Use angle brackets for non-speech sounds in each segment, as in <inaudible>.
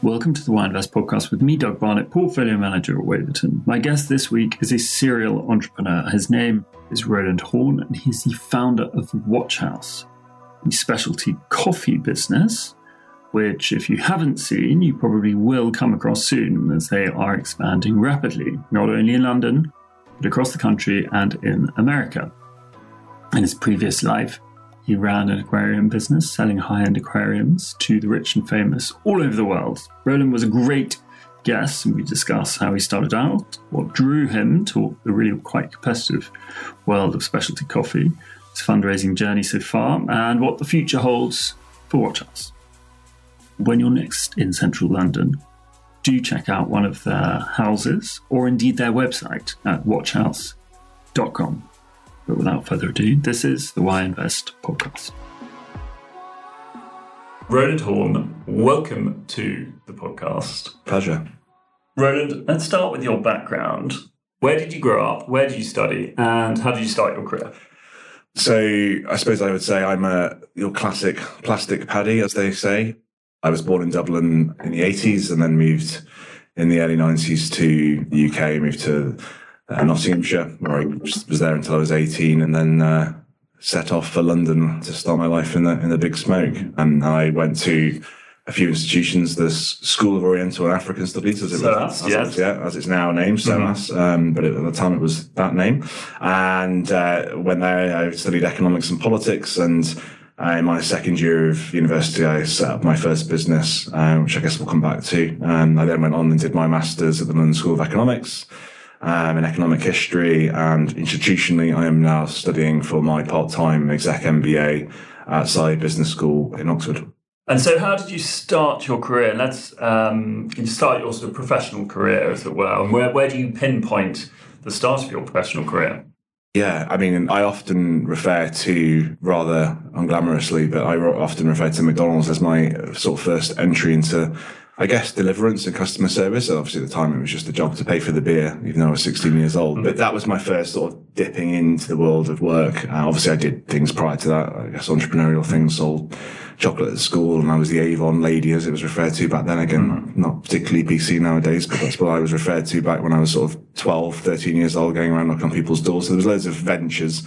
Welcome to the Why Invest podcast with me, Doug Barnett, portfolio manager at Waverton. My guest this week is a serial entrepreneur. His name is Roland Horne, and he's the founder of Watch House, a specialty coffee business, which, if you haven't seen, you probably will come across soon as they are expanding rapidly, not only in London, but across the country and in America. In his previous life, he ran an aquarium business selling high end aquariums to the rich and famous all over the world. Roland was a great guest, and we discuss how he started out, what drew him to the really quite competitive world of specialty coffee, his fundraising journey so far, and what the future holds for Watch House. When you're next in central London, do check out one of their houses or indeed their website at watchhouse.com. But without further ado, this is the Why Invest podcast. Roland Horne, welcome to the podcast. Pleasure. Roland, let's start with your background. Where did you grow up? Where did you study? And how did you start your career? So, I suppose I would say I'm a your classic plastic paddy, as they say. I was born in Dublin in the 80s and then moved in the early 90s to the UK, moved to uh, Nottinghamshire, where I was there until I was 18, and then uh, set off for London to start my life in the in the big smoke. And I went to a few institutions, the School of Oriental and African Studies, as it SOAS, was, yes. as, yeah, as it's now named, SOAS, um, but at the time it was that name. And uh, when there, I studied economics and politics, and uh, in my second year of university, I set up my first business, uh, which I guess we'll come back to. And I then went on and did my master's at the London School of Economics um, in economic history, and institutionally, I am now studying for my part-time exec MBA at Saïd Business School in Oxford. And so, how did you start your career? Let's um, you start your sort of professional career, as it were. And where, where do you pinpoint the start of your professional career? Yeah, I mean, I often refer to rather unglamorously, but I often refer to McDonald's as my uh, sort of first entry into, I guess, deliverance and customer service. Obviously, at the time, it was just a job to pay for the beer, even though I was 16 years old. But that was my first sort of dipping into the world of work. Uh, obviously, I did things prior to that, I guess, entrepreneurial things, sold chocolate at school, and I was the Avon lady, as it was referred to back then. Again, not particularly PC nowadays, but that's what I was referred to back when I was sort of 12, 13 years old, going around knocking on people's doors. So there was loads of ventures.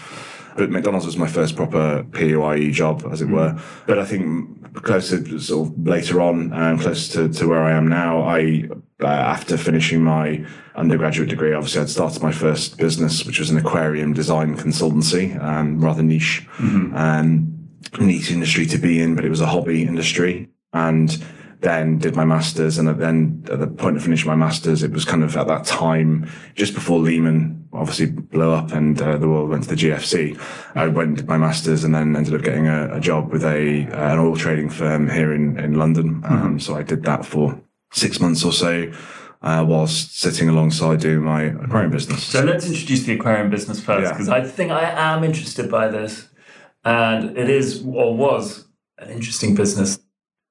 But McDonald's was my first proper PAYE job, as it were. But I think closer, sort of later on, um, closer to, to where I am now, I, uh, after finishing my undergraduate degree, obviously I'd started my first business, which was an aquarium design consultancy, um, rather niche. Um, neat industry to be in, but it was a hobby industry. And then did my masters, and then at the point of finishing my masters, it was kind of at that time just before Lehman obviously blew up and uh, the world went to the GFC. I went and did my masters, and then ended up getting a, a job with a uh, an oil trading firm here in in London. Um, so I did that for six months or so. Uh, whilst sitting alongside doing my aquarium business. So let's introduce the aquarium business first, Yeah. because I think I am interested by this, and it is or was an interesting business.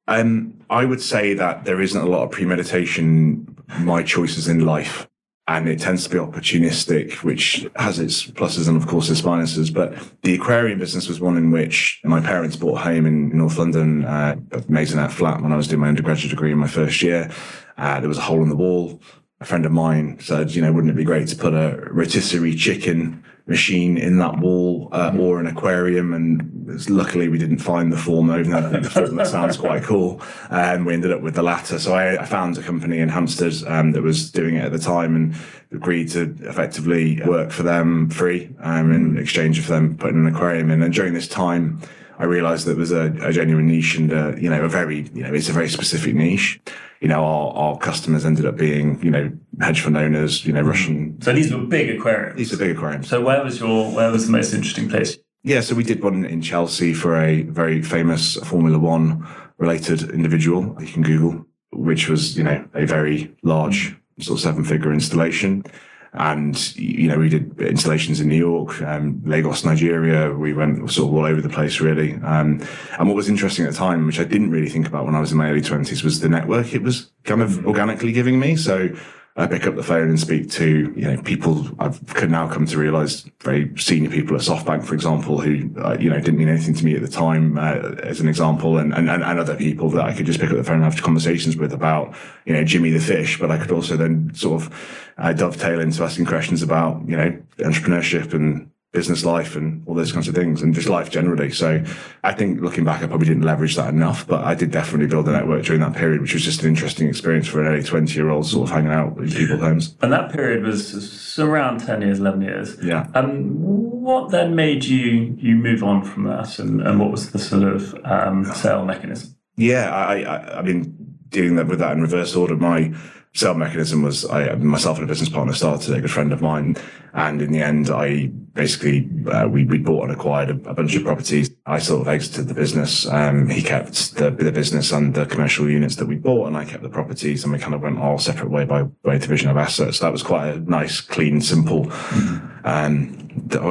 Um, I would say that there isn't a lot of premeditation, in my choices in life, and it tends to be opportunistic, which has its pluses and of course its minuses. But the aquarium business was one in which my parents bought a home in North London, uh, a maisonette flat when I was doing my undergraduate degree in my first year. Uh, there was a hole in the wall. A friend of mine said, you know, wouldn't it be great to put a rotisserie chicken machine in that wall uh, or an aquarium? And luckily we didn't find the former, even though I think the former sounds quite cool. And we ended up with the latter. So I, I found a company in Hampstead um, that was doing it at the time and agreed to effectively work for them free um, in exchange for them putting an aquarium in. And during this time, I realised that there was a, a genuine niche and uh, you know a very you know it's a very specific niche. You know our, our customers ended up being you know hedge fund owners, you know Russian. So these were big aquariums. These are big aquariums. So where was your where was the most interesting place? Yeah, so we did one in Chelsea for a very famous Formula One related individual. You can Google, which was you know a very large sort of seven figure installation. And, you know, we did installations in New York, um, Lagos, Nigeria. We went sort of all over the place, really. Um, and what was interesting at the time, which I didn't really think about when I was in my early twenties, was the network it was kind of organically giving me. So I pick up the phone and speak to you know people I've could now come to realise very senior people at SoftBank, for example, who uh, you know didn't mean anything to me at the time, uh, as an example, and, and and other people that I could just pick up the phone and have conversations with about you know Jimmy the fish, but I could also then sort of uh, dovetail into asking questions about you know entrepreneurship and business life and all those kinds of things and just life generally. So I think looking back, I probably didn't leverage that enough, but I did definitely build a network during that period, which was just an interesting experience for an early 20 year old sort of hanging out in people's homes. And that period was around 10 years, 11 years. Yeah. Um, what then made you, you move on from that and, and what was the sort of um, sale mechanism? Yeah, I, I, I mean, dealing with that in reverse order, my sale mechanism was I myself and a business partner started a good friend of mine, and in the end, I basically uh, we we bought and acquired a, a, bunch of properties. I sort of exited the business. Um, he kept the the business and the commercial units that we bought, and I kept the properties, and we kind of went all separate way by way division of assets. So that was quite a nice, clean, simple. Mm-hmm. Um,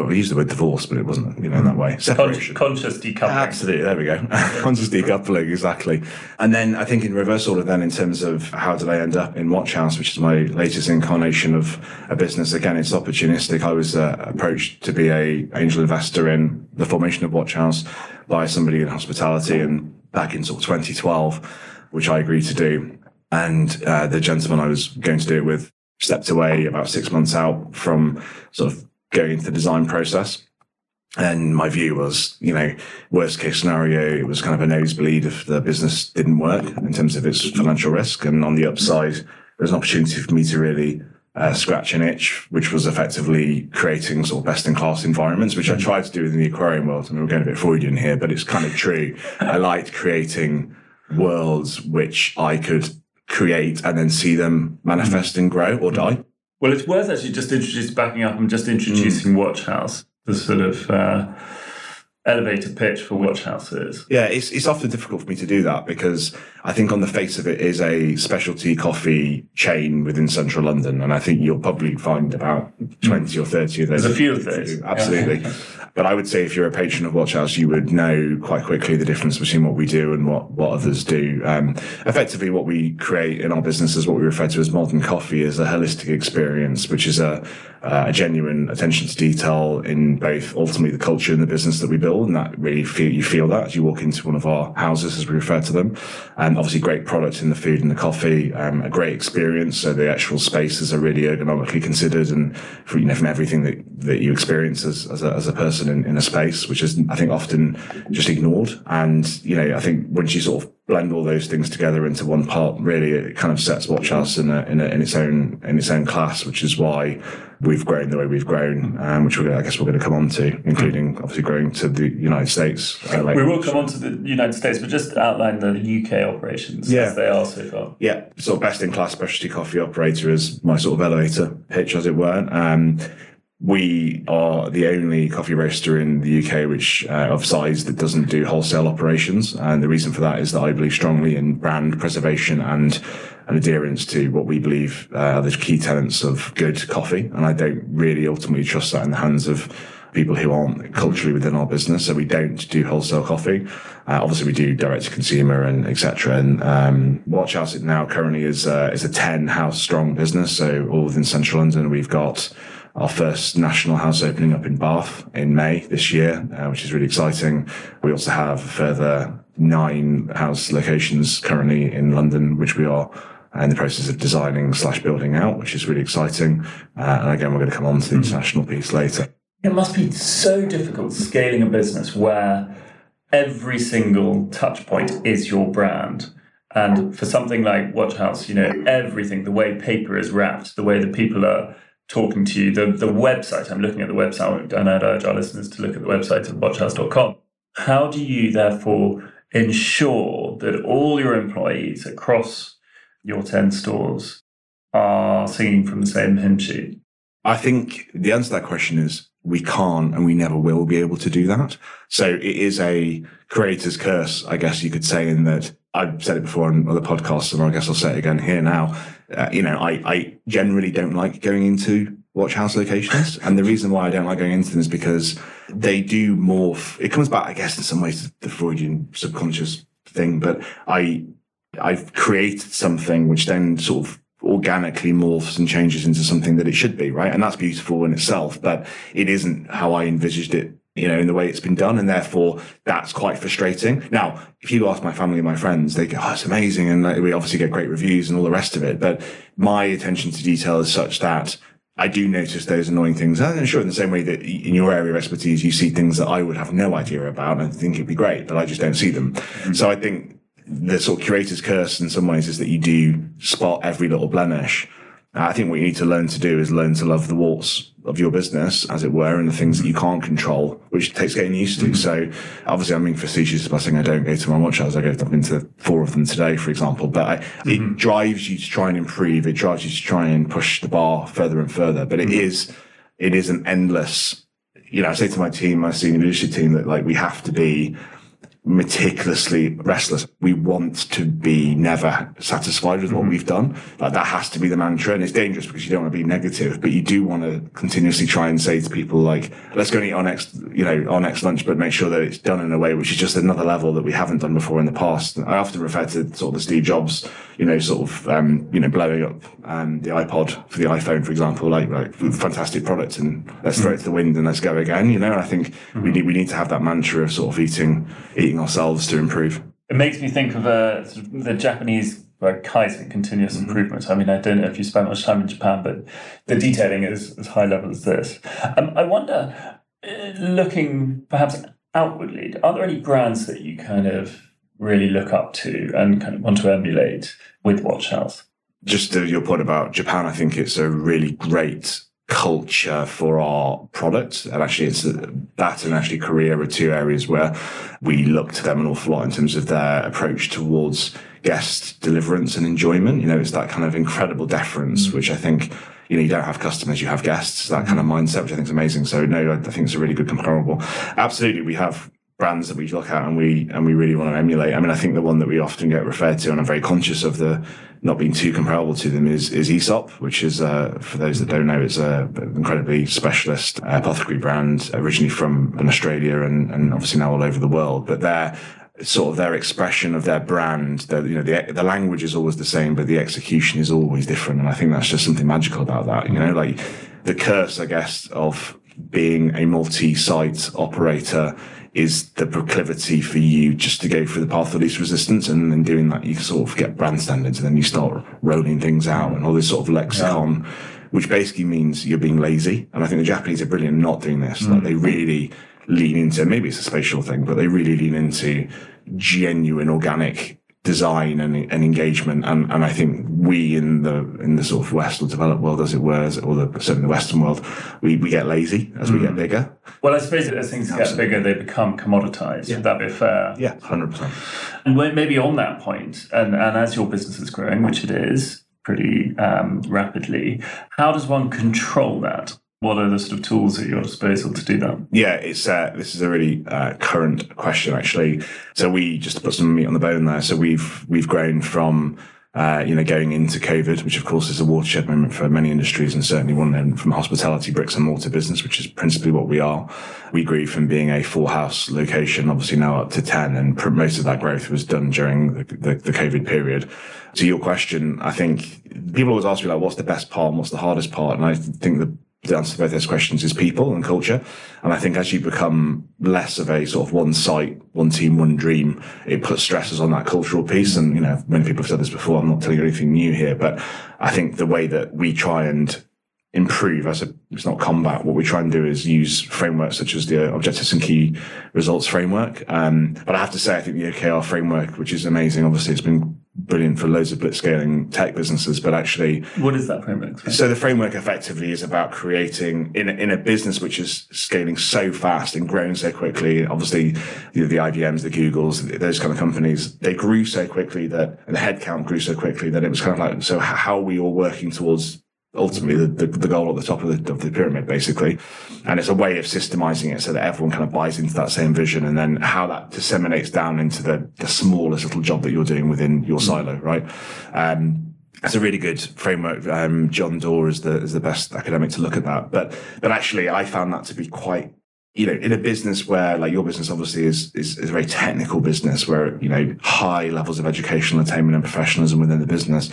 we used the word divorce, but it wasn't, you know, in that way. Separation. conscious decoupling. Absolutely. There we go. <laughs> conscious decoupling, exactly. And then I think in reverse order, then in terms of how did I end up in Watch House, which is my latest incarnation of a business. Again, it's opportunistic. I was uh, approached to be a angel investor in the formation of Watch House by somebody in hospitality and back in sort of 2012, which I agreed to do. And uh, the gentleman I was going to do it with stepped away about six months out from sort of going into the design process. And my view was, you know, worst case scenario, it was kind of a nosebleed if the business didn't work in terms of its financial risk. And on the upside, there was an opportunity for me to really uh, scratch an itch, which was effectively creating sort of best in class environments, which I tried to do in the aquarium world. I mean, we're going a bit Freudian here, but it's kind of true. I liked creating worlds which I could create and then see them manifest and grow or die. Well, it's worth actually just introducing, backing up and just introducing mm. Watch House, the sort of uh, elevator pitch for Watch House is. Yeah, it's, it's often difficult for me to do that because I think on the face of it is a specialty coffee chain within central London. And I think you'll probably find about 20 or 30 of those. There's a few of those. Absolutely. Yeah. <laughs> But I would say if you're a patron of Watch House, you would know quite quickly the difference between what we do and what, what others do. Um, effectively, what we create in our business is what we refer to as modern coffee is a holistic experience, which is a, a genuine attention to detail in both ultimately the culture and the business that we build. And that really feel, you feel that as you walk into one of our houses, as we refer to them. And obviously great product in the food and the coffee, um, a great experience. So the actual spaces are really ergonomically considered and for, you know, from everything that, that you experience as, as a, as a person in, in a space, which is, I think, often just ignored. And, you know, I think once you sort of blend all those things together into one part, really, it kind of sets Watch House in, a, in, a, in its own, in its own class, which is why we've grown the way we've grown, um, which we're, I guess we're going to come on to, including obviously growing to the United States. Uh, we will come on to the United States, but just outline the UK operations yeah. as they are so far. Yeah, sort of best in class specialty coffee operator is my sort of elevator pitch, as it were. Um, we are the only coffee roaster in the UK which uh, of size that doesn't do wholesale operations, and the reason for that is that I believe strongly in brand preservation and an adherence to what we believe uh, are the key tenets of good coffee, and I don't really ultimately trust that in the hands of people who aren't culturally within our business. So we don't do wholesale coffee. Uh, obviously, we do direct to consumer and etc. And um, Watch House now currently is uh, is a ten house strong business. So all within central London, we've got our first national house opening up in Bath in May this year, uh, which is really exciting. We also have further nine house locations currently in London, which we are in the process of designing slash building out, which is really exciting. Uh, and again, we're going to come on to the hmm. international piece later. It must be so difficult scaling a business where every single touch point is your brand. And for something like Watch House, you know, everything, the way paper is wrapped, the way that people are talking to you. The, the website, I'm looking at the website, and I'd urge our listeners to look at the website of watchhouse.com. How do you therefore ensure that all your employees across your 10 stores are singing from the same hymn sheet? I think the answer to that question is we can't and we never will be able to do that. So it is a creator's curse, I guess you could say, in that I've said it before on other podcasts, and I guess I'll say it again here now uh, you know, I, I generally don't like going into watch house locations. and the reason why I don't like going into them is because they do morph. It comes back, I guess, in some ways to the Freudian subconscious thing, but I, I've created something which then sort of organically morphs and changes into something that it should be, right? And that's beautiful in itself, but it isn't how I envisaged it you know, in the way it's been done. And therefore that's quite frustrating. Now, if you ask my family and my friends, they go, Oh, it's amazing. And we obviously get great reviews and all the rest of it. But my attention to detail is such that I do notice those annoying things. And I'm sure, in the same way that in your area of expertise, you see things that I would have no idea about and think it'd be great, but I just don't see them. Mm-hmm. So I think the sort of curator's curse in some ways is that you do spot every little blemish. I think what you need to learn to do is learn to love the warts of your business, as it were, and the things that you can't control, which takes getting used to. Mm-hmm. So obviously I'm being facetious by saying I don't go to my watch hours. I go, I've been to four of them today, for example, but I, mm-hmm. it drives you to try and improve. It drives you to try and push the bar further and further, but it mm-hmm. is, it is an endless, you know, I say to my team, my senior leadership team that like we have to be, meticulously restless. We want to be never satisfied with what mm-hmm. we've done. Like that has to be the mantra. And it's dangerous because you don't want to be negative, but you do want to continuously try and say to people like, let's go and eat our next, you know, our next lunch, but make sure that it's done in a way which is just another level that we haven't done before in the past. I often refer to sort of the Steve Jobs, you know, sort of, um, you know, blowing up, um, the iPod for the iPhone, for example, like, like fantastic product and let's mm-hmm. throw it to the wind and let's go again, you know, and I think mm-hmm. we need, we need to have that mantra of sort of eating, eating ourselves to improve. It makes me think of uh, the Japanese like Kaizen, continuous mm-hmm. improvement. I mean, I don't know if you spent much time in Japan, but the detailing is as high level as this. Um, I wonder, uh, looking perhaps outwardly, are there any brands that you kind of really look up to and kind of want to emulate with Watch House? Just to your point about Japan, I think it's a really great culture for our product. And actually, it's that and actually Korea are two areas where we look to them an awful lot in terms of their approach towards guest deliverance and enjoyment. You know, it's that kind of incredible deference, mm. which I think, you know, you don't have customers, you have guests, that kind of mm. mindset, which I think is amazing. So no, I think it's a really good comparable. Absolutely. We have brands that we look at and we and we really want to emulate. I mean, I think the one that we often get referred to, and I'm very conscious of the not being too comparable to them, is is Aesop, which is uh, for those that don't know, it's a incredibly specialist apothecary brand, originally from Australia and and obviously now all over the world. But they're sort of their expression of their brand, the, you know, the, the language is always the same, but the execution is always different. And I think that's just something magical about that, you know, like the curse, I guess, of being a multi-site operator is the proclivity for you just to go through the path of least resistance. And then doing that, you sort of get brand standards and then you start rolling things out and all this sort of lexicon, yeah. which basically means you're being lazy. And I think the Japanese are brilliant not doing this. Mm. Like they really lean into, maybe it's a spatial thing, but they really lean into genuine organic design and, and engagement. And, and I think we in the in the sort of West or developed world, as it were, or the, certainly the Western world, we, we get lazy as mm. we get mm. bigger. Well, I suppose as things Absolutely. get bigger, they become commoditized. Yeah. Would that be fair? Yeah, hundred percent. And maybe on that point, and, and as your business is growing, which it is pretty um, rapidly, how does one control that? What are the sort of tools at your disposal to do that? Yeah, it's uh, this is a really uh, current question actually. So we just to put some meat on the bone there. So we've we've grown from uh, you know going into COVID, which of course is a watershed moment for many industries, and certainly one from hospitality, bricks and mortar business, which is principally what we are. We grew from being a four house location, obviously now up to ten, and most of that growth was done during the, the, the COVID period. To your question, I think people always ask me like, what's the best part and what's the hardest part, and I think the the answer to both those questions is people and culture. And I think as you become less of a sort of one site, one team, one dream, it puts stresses on that cultural piece. And, you know, many people have said this before. I'm not telling you anything new here, but I think the way that we try and improve as a, it's not combat. What we try and do is use frameworks such as the objectives and key results framework. Um, but I have to say, I think the OKR framework, which is amazing, obviously it's been brilliant for loads of blitzscaling tech businesses, but actually. What is that framework? So the framework effectively is about creating in a, in a business which is scaling so fast and growing so quickly. Obviously, the, the IBMs, the Googles, those kind of companies, they grew so quickly that, and the headcount grew so quickly that it was kind of like, so how are we all working towards ultimately the, the, the, goal at the top of the, of the pyramid, basically. And it's a way of systemizing it so that everyone kind of buys into that same vision and then how that disseminates down into the, the smallest little job that you're doing within your silo, right? Um, it's a really good framework. Um, John Doerr is the is the best academic to look at that. But but actually, I found that to be quite you know, in a business where like your business obviously is, is, is a very technical business where, you know, high levels of educational attainment and professionalism within the business,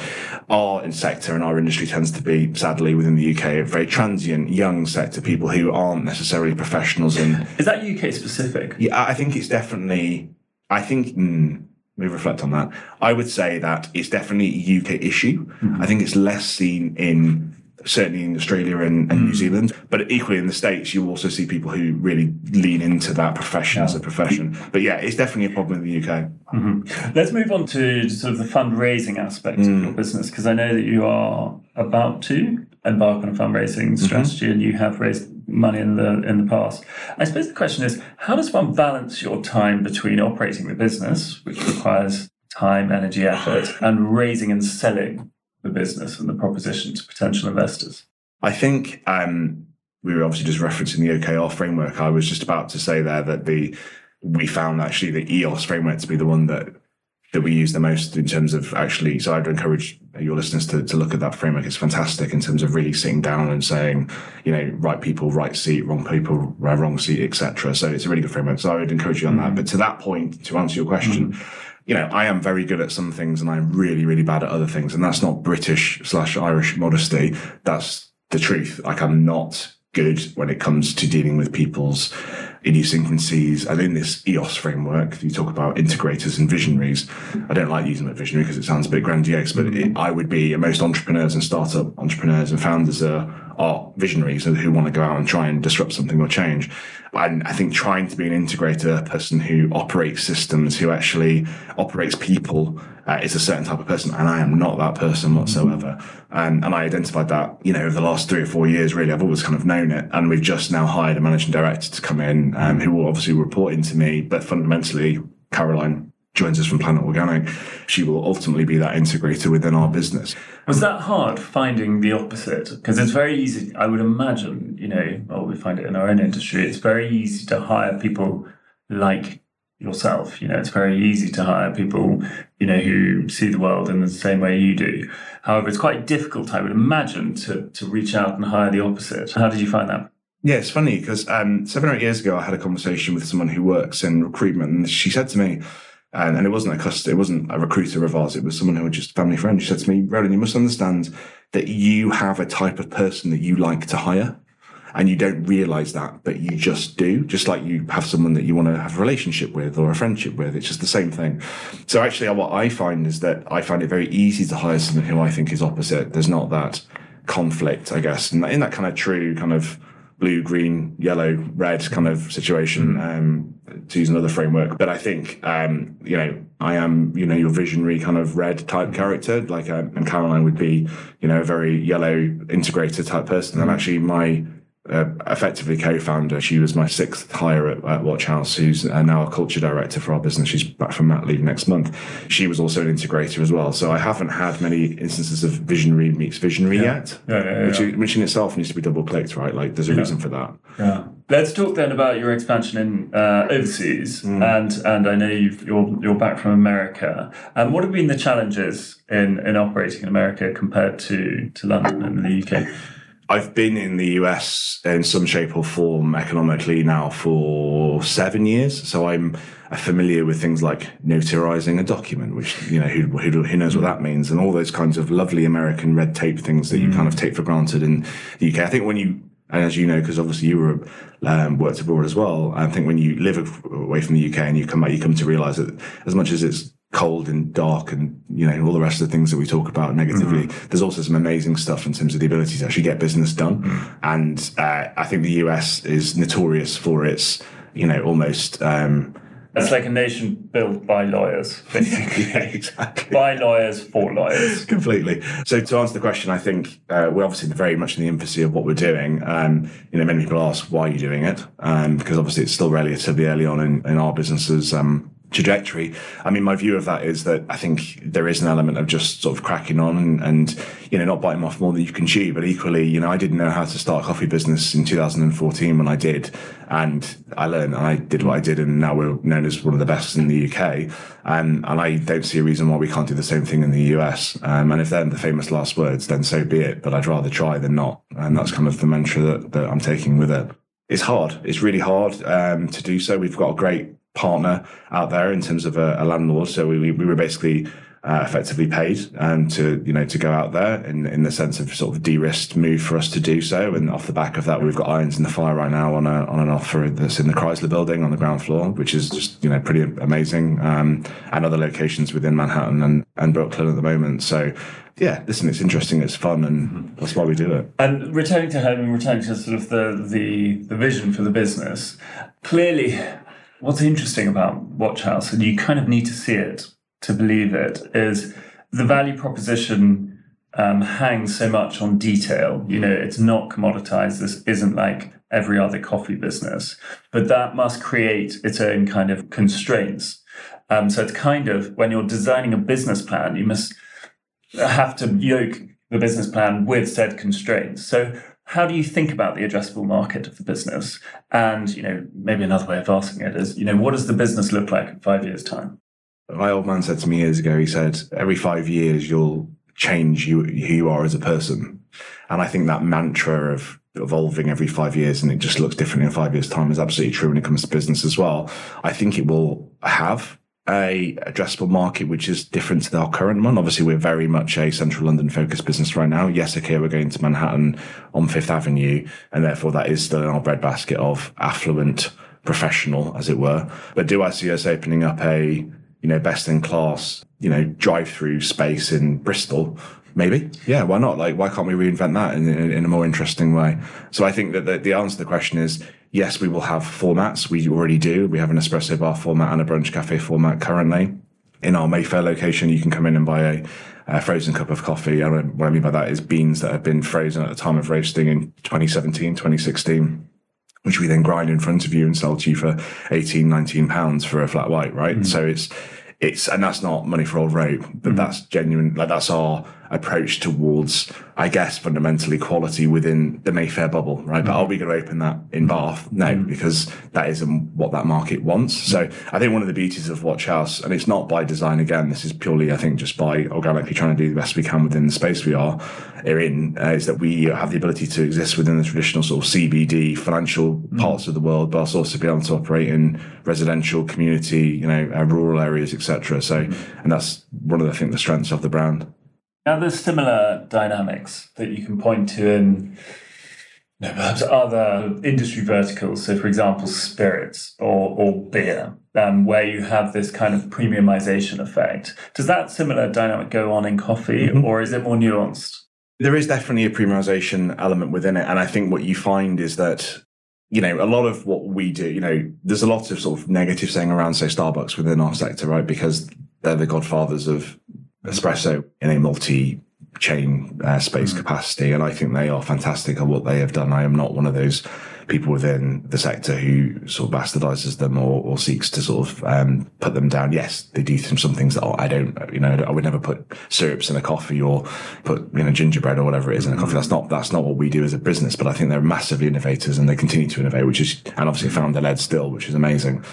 our in sector and our industry tends to be, sadly, within the UK, a very transient, young sector, people who aren't necessarily professionals in. Is that UK specific? Yeah, I think it's definitely, I think, mm, me reflect on that. I would say that it's definitely a UK issue. Mm-hmm. I think it's less seen in certainly in Australia and, and mm. New Zealand. But equally in the States, you also see people who really lean into that profession yeah. as a profession. But yeah, it's definitely a problem in the UK. Mm-hmm. Let's move on to sort of the fundraising aspect mm. of your business, because I know that you are about to embark on a fundraising mm-hmm. strategy mm-hmm. and you have raised money in the in the past. I suppose the question is, how does one balance your time between operating the business, which requires time, energy, effort, and raising and selling the business and the proposition to potential investors? I think um, we were obviously just referencing the OKR framework. I was just about to say there that the we found actually the EOS framework to be the one that that we use the most in terms of actually. So I'd encourage your listeners to, to look at that framework. It's fantastic in terms of really sitting down and saying, you know, right people, right seat, wrong people, wrong seat, etc. So it's a really good framework. So I would encourage you on mm-hmm. that. But to that point, to answer your question. Mm-hmm you know, I am very good at some things and I'm really, really bad at other things. And that's not British slash Irish modesty. That's the truth. Like I'm not good when it comes to dealing with people's idiosyncrasies. And in this EOS framework, you talk about integrators and visionaries. I don't like using word visionary because it sounds a bit grandiose, but it, I would be most entrepreneurs and startup entrepreneurs and founders are, are visionaries who want to go out and try and disrupt something or change. And I think trying to be an integrator, a person who operates systems, who actually operates people, uh, is a certain type of person. And I am not that person whatsoever. And, and I identified that, you know, over the last three or four years, really, I've always kind of known it. And we've just now hired a managing director to come in, um, who will obviously report into me, but fundamentally, Caroline joins us from Planet Organic, she will ultimately be that integrator within our business. Was that hard finding the opposite? Because it's very easy, I would imagine, you know, well, we find it in our own industry, it's very easy to hire people like yourself. You know, it's very easy to hire people, you know, who see the world in the same way you do. However, it's quite difficult, I would imagine, to, to reach out and hire the opposite. How did you find that? Yeah, it's funny because um, seven or eight years ago, I had a conversation with someone who works in recruitment, and she said to me, and, and it wasn't a customer, it wasn't a recruiter of ours, it was someone who was just a family friend. She said to me, Roland, you must understand that you have a type of person that you like to hire. And you don't realize that, but you just do. Just like you have someone that you want to have a relationship with or a friendship with. It's just the same thing. So actually, what I find is that I find it very easy to hire someone who I think is opposite. There's not that conflict, I guess, that, in that kind of true kind of blue, green, yellow, red kind of situation, mm. um, to use another framework. But I think, um, you know, I am, you know, your visionary kind of red type character, like, um, and Caroline would be, you know, a very yellow integrator type person. And actually my, uh, effectively co-founder. She was my sixth hire at, at Watch House, who's uh, now a culture director for our business. She's back from mat leave next month. She was also an integrator as well. So I haven't had many instances of visionary meets visionary yeah. yet, yeah, yeah, which, which, in itself needs to be double clicked, right? Like there's a reason for that. Yeah. Let's talk then about your expansion in uh, overseas, mm. and and I know you are you're, you're back from America. And um, what have been the challenges in in operating in America compared to to London and the UK? I've been in the US in some shape or form economically now for seven years. So I'm familiar with things like notarizing a document, which, you know, who, who, who, knows what that means, and all those kinds of lovely American red tape things that you kind of mm. take for granted in the UK. I think when you, and as you know, because obviously you were um, worked abroad as well, I think when you live away from the UK and you come back, you come to realize that as much as it's cold and dark and you know all the rest of the things that we talk about negatively mm-hmm. there's also some amazing stuff in terms of the ability to actually get business done mm-hmm. and uh, i think the us is notorious for its you know almost um, it's like a nation built by lawyers, <laughs> basically. yeah, exactly. By lawyers for lawyers. Completely. So to answer the question, I think uh, we're obviously very much in the infancy of what we're doing. Um, you know, many people ask why are you doing it, um, because obviously it's still relatively early on in, in our businesses. Um, trajectory. I mean, my view of that is that I think there is an element of just sort of cracking on and, and, you know, not biting off more than you can chew. But equally, you know, I didn't know how to start a coffee business in 2014 when I did. And I learned and I did what I did. And now we're known as one of the best in the UK. Um, and I don't see a reason why we can't do the same thing in the US. Um, and if they're the famous last words, then so be it. But I'd rather try than not. And that's kind of the mantra that, that I'm taking with it. it's hard. It's really hard um, to do so. We've got a great partner out there in terms of a, a landlord. So we, we were basically uh, effectively paid um, to you know to go out there in in the sense of sort of de-risked move for us to do so. And off the back of that, we've got irons in the fire right now on a on an offer that's in the Chrysler Building on the ground floor, which is just you know pretty amazing, um, and other locations within Manhattan and and Brooklyn at the moment. So yeah, listen, it's interesting, it's fun, and that's why we do it. And returning to home and returning to sort of the the, the vision for the business, clearly, what's interesting about Watch House, and you kind of need to see it to believe it, is the value proposition um, hangs so much on detail. You know, it's not commoditized. This isn't like every other coffee business, but that must create its own kind of constraints. Um, so it's kind of when you're designing a business plan, you must have to yoke the business plan with said constraints. So how do you think about the addressable market of the business? And, you know, maybe another way of asking it is, you know, what does the business look like in five years' time? My old man said to me years ago, he said, every five years you'll change you, who you are as a person. And I think that mantra of evolving every five years and it just looks different in five years' time is absolutely true when it comes to business as well. I think it will have a addressable market which is different to our current one. Obviously, we're very much a central London focused business right now. Yes, okay, we're going to Manhattan on Fifth Avenue, and therefore that is still in our breadbasket of affluent professional, as it were. But do I see us opening up a you know best in class you know drive through space in Bristol? Maybe, yeah. Why not? Like, why can't we reinvent that in, in, in a more interesting way? So I think that the, the answer to the question is yes, we will have formats. We already do. We have an espresso bar format and a brunch cafe format currently. In our Mayfair location, you can come in and buy a, a frozen cup of coffee. And what I mean by that is beans that have been frozen at the time of roasting in 2017, 2016 which we then grind in front of you and sell to you for 18, 19 pounds for a flat white, right? Mm. So it's, it's, and that's not money for old rope, but mm. that's genuine, like that's our approach towards, I guess, fundamentally quality within the Mayfair bubble, right? Mm. But are we going to open that in Bath? No, mm. because that isn't what that market wants. So I think one of the beauties of Watch House, and it's not by design again, this is purely, I think, just by organically trying to do the best we can within the space we are, are in, uh, is that we have the ability to exist within the traditional sort of CBD financial mm. parts of the world, but also be able to operate in residential, community, you know, uh, rural areas, etc. So, mm. and that's one of the, I think, the strengths of the brand. Now, there's similar dynamics that you can point to in you know, perhaps other industry verticals. So, for example, spirits or, or beer, um, where you have this kind of premiumization effect. Does that similar dynamic go on in coffee, mm-hmm. or is it more nuanced? There is definitely a premiumization element within it. And I think what you find is that you know, a lot of what we do, you know, there's a lot of sort of negative saying around, say, Starbucks within our sector, right? Because they're the godfathers of espresso in a multi chain uh, space mm. capacity. And I think they are fantastic at what they have done. I am not one of those people within the sector who sort of bastardizes them or, or seeks to sort of um, put them down. Yes, they do some things that I don't, you know, I would never put syrups in a coffee or put, you know, gingerbread or whatever it is in a coffee. That's not, that's not what we do as a business, but I think they're massively innovators and they continue to innovate, which is, and obviously founder led still, which is amazing.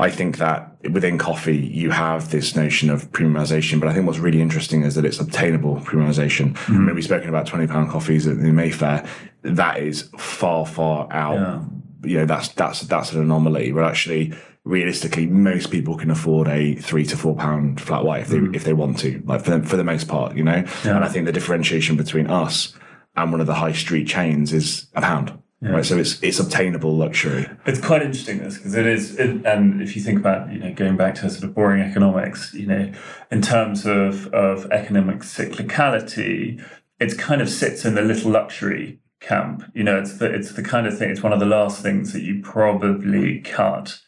I think that within coffee, you have this notion of premiumization, but I think what's really interesting is that it's obtainable premiumization. Mm-hmm. I mean, we've spoken about 20 pound coffees in Mayfair. That is far, far out. Yeah. You know, that's, that's, that's an anomaly, but actually, realistically, most people can afford a three to four pound flat white if they, mm. if they want to, like for, for the most part, you know? Yeah. And I think the differentiation between us and one of the high street chains is a pound. Yeah. Right, so it's it's obtainable luxury. It's quite interesting this because it is, it, and if you think about you know going back to sort of boring economics, you know, in terms of of economic cyclicality, it kind of sits in the little luxury camp. You know, it's the it's the kind of thing. It's one of the last things that you probably cut.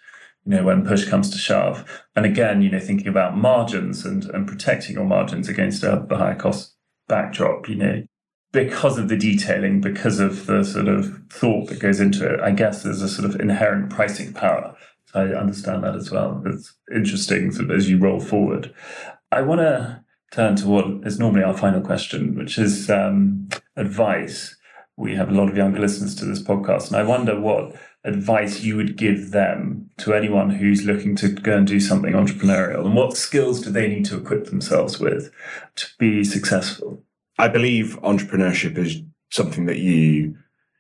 You know, when push comes to shove, and again, you know, thinking about margins and and protecting your margins against a, a higher cost backdrop. You know, because of the detailing, because of the sort of thought that goes into it, I guess there's a sort of inherent pricing power. So I understand that as well. It's interesting sort of as you roll forward. I want to turn to what is normally our final question, which is um, advice. We have a lot of younger listeners to this podcast, and I wonder what advice you would give them to anyone who's looking to go and do something entrepreneurial, and what skills do they need to equip themselves with to be successful? I believe entrepreneurship is something that you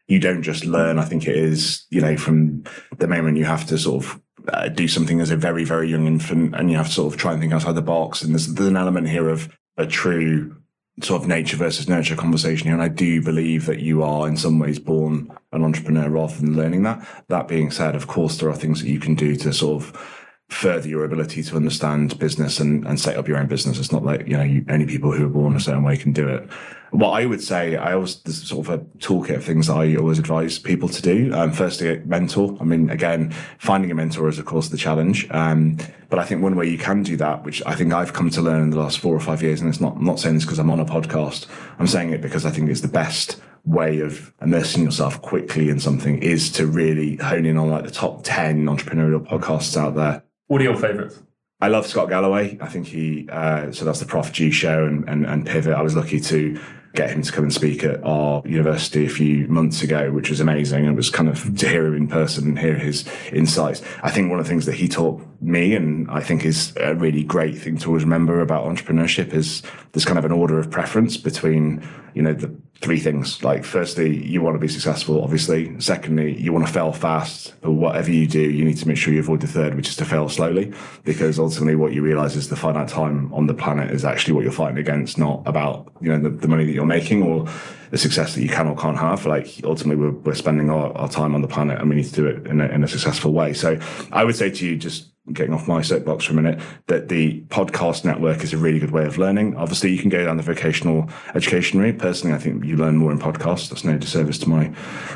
you don't just learn. I think it is, you know, from the moment you have to sort of uh, do something as a very, very young infant and you have to sort of try and think outside the box. And there's, there's an element here of a true sort of nature versus nurture conversation here. And I do believe that you are in some ways born an entrepreneur rather than learning that. That being said, of course, there are things that you can do to sort of further your ability to understand business and, and set up your own business. It's not like, you know, you, only people who are born a certain way can do it. What I would say, I always, there's sort of a toolkit of things I always advise people to do. Um, firstly, mentor. I mean, again, finding a mentor is of course the challenge. Um, but I think one way you can do that, which I think I've come to learn in the last four or five years, and it's not, I'm not saying this because I'm on a podcast. I'm saying it because I think it's the best way of immersing yourself quickly in something is to really hone in on like the top 10 entrepreneurial podcasts out there what are your favourites? I love Scott Galloway. I think he, uh, so that's the Prof G show and, and, and Pivot. I was lucky to get him to come and speak at our university a few months ago, which was amazing. It was kind of to hear him in person and hear his insights. I think one of the things that he taught me, and I think is a really great thing to always remember about entrepreneurship, is there's kind of an order of preference between, you know, the three things. Like, firstly, you want to be successful, obviously. Secondly, you want to fail fast. But whatever you do, you need to make sure you avoid the third, which is to fail slowly, because ultimately what you realize is the finite time on the planet is actually what you're fighting against, not about, you know, the, the money that you're making or the success that you can or can't have. Like, ultimately, we're, we're spending our, our time on the planet and we need to do it in a, in a successful way. So I would say to you, just getting off my soapbox for a minute, that the podcast network is a really good way of learning. Obviously, you can go down the vocational education route. Personally, I think you learn more in podcasts. That's no disservice to my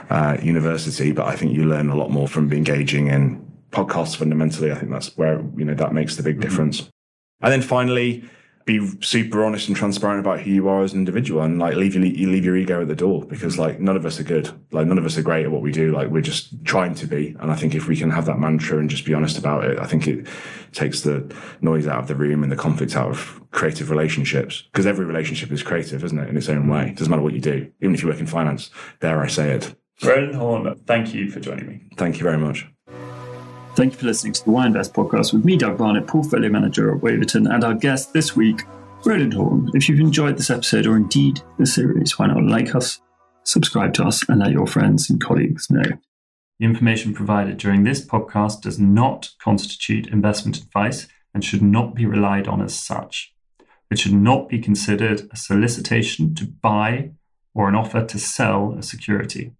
uh, university, but I think you learn a lot more from engaging in podcasts fundamentally. I think that's where, you know, that makes the big mm-hmm. difference. And then finally, be super honest and transparent about who you are as an individual and like leave your you leave your ego at the door because mm. like none of us are good. Like none of us are great at what we do. Like we're just trying to be. And i think if we can have that mantra and just be honest about it i think it takes the noise out of the room and the conflict out of creative relationships. Because every relationship is creative isn't it in its own mm. way. It doesn't matter what you do. Even if you work in finance there i say it. Roland Horne, thank you for joining me. Thank you very much. Thank you for listening to the Why Invest podcast with me, Doug Barnett, portfolio manager at Waverton, and our guest this week, Roland Horne. If you've enjoyed this episode or indeed the series, why not like us, subscribe to us, and let your friends and colleagues know. The information provided during this podcast does not constitute investment advice and should not be relied on as such. It should not be considered a solicitation to buy or an offer to sell a security.